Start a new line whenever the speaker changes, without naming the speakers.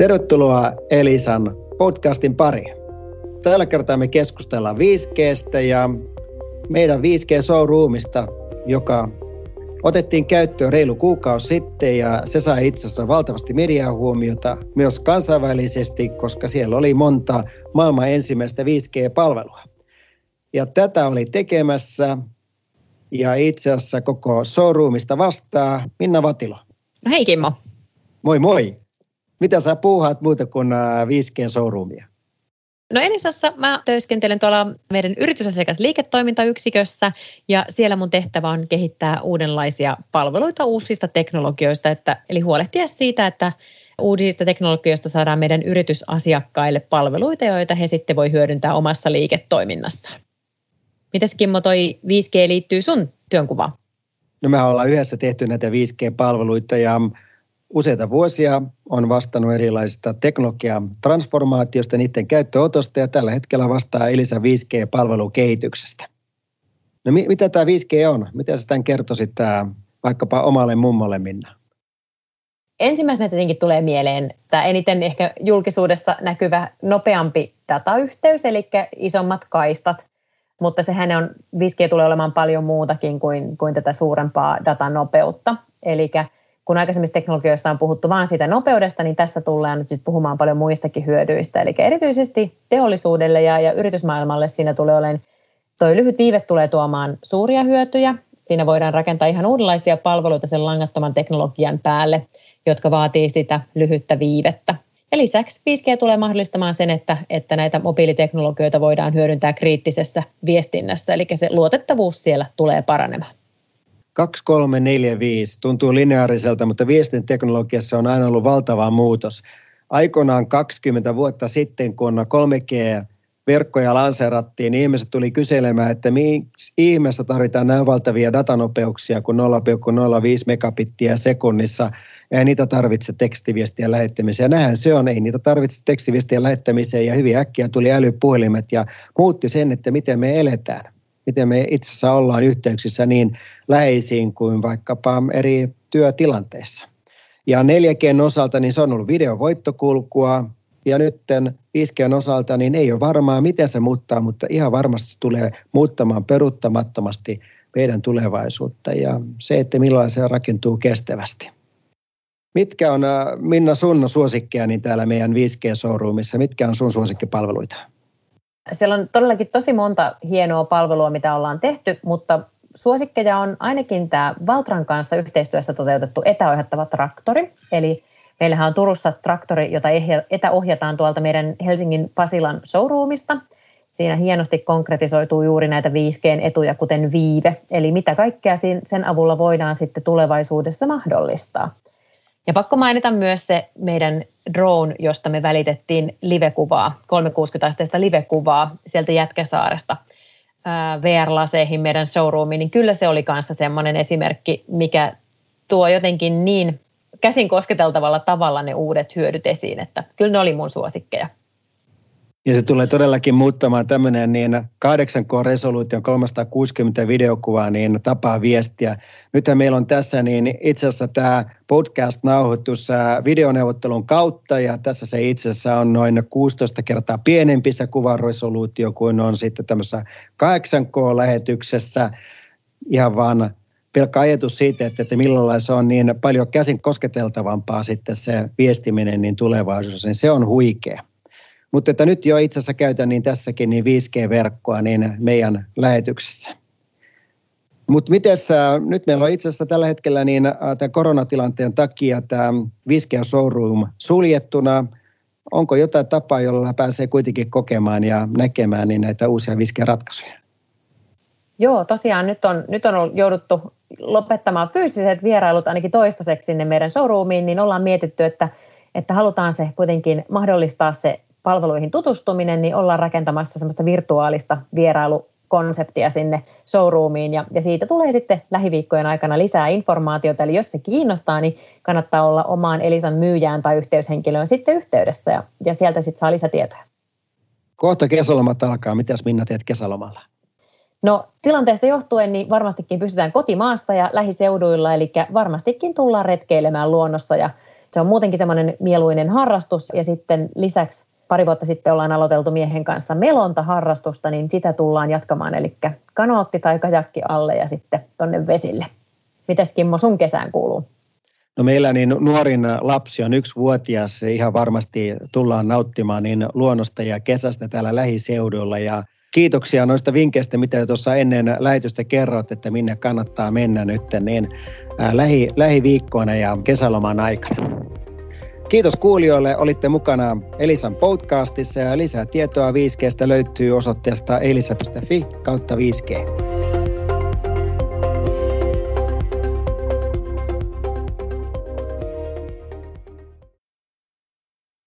Tervetuloa Elisan podcastin pariin. Tällä kertaa me keskustellaan 5Gstä ja meidän 5G-showroomista, joka otettiin käyttöön reilu kuukausi sitten ja se sai itse asiassa valtavasti mediaa huomiota myös kansainvälisesti, koska siellä oli monta maailman ensimmäistä 5G-palvelua. Ja tätä oli tekemässä ja itse asiassa koko showroomista vastaa Minna Vatilo.
No hei Kimmo.
Moi moi. Mitä sä puuhaat muuta kuin 5G-showroomia?
No Elisassa mä työskentelen tuolla meidän yritysasiakasliiketoimintayksikössä ja siellä mun tehtävä on kehittää uudenlaisia palveluita uusista teknologioista, että, eli huolehtia siitä, että uusista teknologioista saadaan meidän yritysasiakkaille palveluita, joita he sitten voi hyödyntää omassa liiketoiminnassaan. Mitäs Kimmo toi 5G liittyy sun työnkuvaan?
No me ollaan yhdessä tehty näitä 5G-palveluita ja useita vuosia on vastannut erilaisista teknologia transformaatiosta, niiden käyttöotosta ja tällä hetkellä vastaa Elisa 5G-palvelukehityksestä. No mi- mitä tämä 5G on? Mitä sä tämän kertoisit tämä vaikkapa omalle mummolle Minna?
Ensimmäisenä tietenkin tulee mieleen tämä eniten ehkä julkisuudessa näkyvä nopeampi datayhteys, eli isommat kaistat, mutta sehän on, 5G tulee olemaan paljon muutakin kuin, kuin tätä suurempaa datanopeutta. Eli kun aikaisemmissa teknologioissa on puhuttu vain siitä nopeudesta, niin tässä tullaan nyt sit puhumaan paljon muistakin hyödyistä. Eli erityisesti teollisuudelle ja, ja yritysmaailmalle siinä tulee olemaan, toi lyhyt viive tulee tuomaan suuria hyötyjä. Siinä voidaan rakentaa ihan uudenlaisia palveluita sen langattoman teknologian päälle, jotka vaatii sitä lyhyttä viivettä. Ja lisäksi 5G tulee mahdollistamaan sen, että, että näitä mobiiliteknologioita voidaan hyödyntää kriittisessä viestinnässä, eli se luotettavuus siellä tulee paranemaan.
2, 3, 4, 5 tuntuu lineaariselta, mutta viestinteknologiassa on aina ollut valtava muutos. Aikoinaan 20 vuotta sitten, kun 3G verkkoja lanseerattiin, niin ihmiset tuli kyselemään, että miksi ihmeessä tarvitaan näin valtavia datanopeuksia kuin 0,05 megabittiä sekunnissa, ei niitä tarvitse tekstiviestien lähettämiseen. Ja näinhän se on, ei niitä tarvitse tekstiviestien lähettämiseen, ja hyvin äkkiä tuli älypuhelimet ja muutti sen, että miten me eletään miten me itse asiassa ollaan yhteyksissä niin läheisiin kuin vaikkapa eri työtilanteissa. Ja 4G osalta niin se on ollut videovoittokulkua, ja nyt 5G osalta niin ei ole varmaa, miten se muuttaa, mutta ihan varmasti se tulee muuttamaan peruuttamattomasti meidän tulevaisuutta ja se, että millä se rakentuu kestävästi. Mitkä on, äh, Minna, sun suosikkeja niin täällä meidän 5G-showroomissa? Mitkä on sun suosikkipalveluita?
Siellä on todellakin tosi monta hienoa palvelua, mitä ollaan tehty, mutta suosikkeja on ainakin tämä Valtran kanssa yhteistyössä toteutettu etäohjattava traktori. Eli meillähän on Turussa traktori, jota etäohjataan tuolta meidän Helsingin Pasilan showroomista. Siinä hienosti konkretisoituu juuri näitä 5G-etuja, kuten viive, eli mitä kaikkea sen avulla voidaan sitten tulevaisuudessa mahdollistaa. Ja pakko mainita myös se meidän drone, josta me välitettiin livekuvaa, 360-asteista livekuvaa sieltä Jätkäsaaresta VR-laseihin meidän showroomiin, niin kyllä se oli kanssa semmoinen esimerkki, mikä tuo jotenkin niin käsin kosketeltavalla tavalla ne uudet hyödyt esiin, että kyllä ne oli mun suosikkeja.
Ja se tulee todellakin muuttamaan tämmöinen niin 8K-resoluution 360 videokuvaa niin tapaa viestiä. Nythän meillä on tässä niin itse asiassa tämä podcast-nauhoitus videoneuvottelun kautta ja tässä se itse asiassa on noin 16 kertaa pienempi se kuvaresoluutio kuin on sitten tämmöisessä 8K-lähetyksessä. Ihan vaan pelkkä ajatus siitä, että, että millä se on niin paljon käsin kosketeltavampaa sitten se viestiminen niin tulevaisuudessa, niin se on huikea. Mutta että nyt jo itse asiassa käytän niin tässäkin niin 5G-verkkoa niin meidän lähetyksessä. Mutta miten nyt meillä on itse asiassa tällä hetkellä niin tämän koronatilanteen takia tämä 5G showroom suljettuna. Onko jotain tapaa, jolla pääsee kuitenkin kokemaan ja näkemään niin näitä uusia 5G-ratkaisuja?
Joo, tosiaan nyt on, nyt on jouduttu lopettamaan fyysiset vierailut ainakin toistaiseksi sinne meidän showroomiin, niin ollaan mietitty, että, että halutaan se kuitenkin mahdollistaa se palveluihin tutustuminen, niin ollaan rakentamassa semmoista virtuaalista vierailukonseptia sinne showroomiin ja, ja siitä tulee sitten lähiviikkojen aikana lisää informaatiota. Eli jos se kiinnostaa, niin kannattaa olla omaan Elisan myyjään tai yhteyshenkilöön sitten yhteydessä ja, ja sieltä sitten saa lisätietoja.
Kohta kesälomat alkaa. Mitäs Minna teet kesälomalla?
No tilanteesta johtuen niin varmastikin pysytään kotimaassa ja lähiseuduilla, eli varmastikin tullaan retkeilemään luonnossa ja Se on muutenkin semmoinen mieluinen harrastus ja sitten lisäksi pari vuotta sitten ollaan aloiteltu miehen kanssa melontaharrastusta, niin sitä tullaan jatkamaan, eli kanootti tai kajakki alle ja sitten tonne vesille. Mites Kimmo sun kesään kuuluu?
No meillä niin nuorin lapsi on yksi vuotias. Ihan varmasti tullaan nauttimaan niin luonnosta ja kesästä täällä lähiseudulla. Ja kiitoksia noista vinkkeistä, mitä tuossa ennen lähetystä kerrot, että minne kannattaa mennä nyt niin lähi, lähiviikkoina ja kesäloman aikana. Kiitos kuulijoille, olitte mukana Elisan podcastissa ja lisää tietoa 5Gstä löytyy osoitteesta elisa.fi kautta 5G.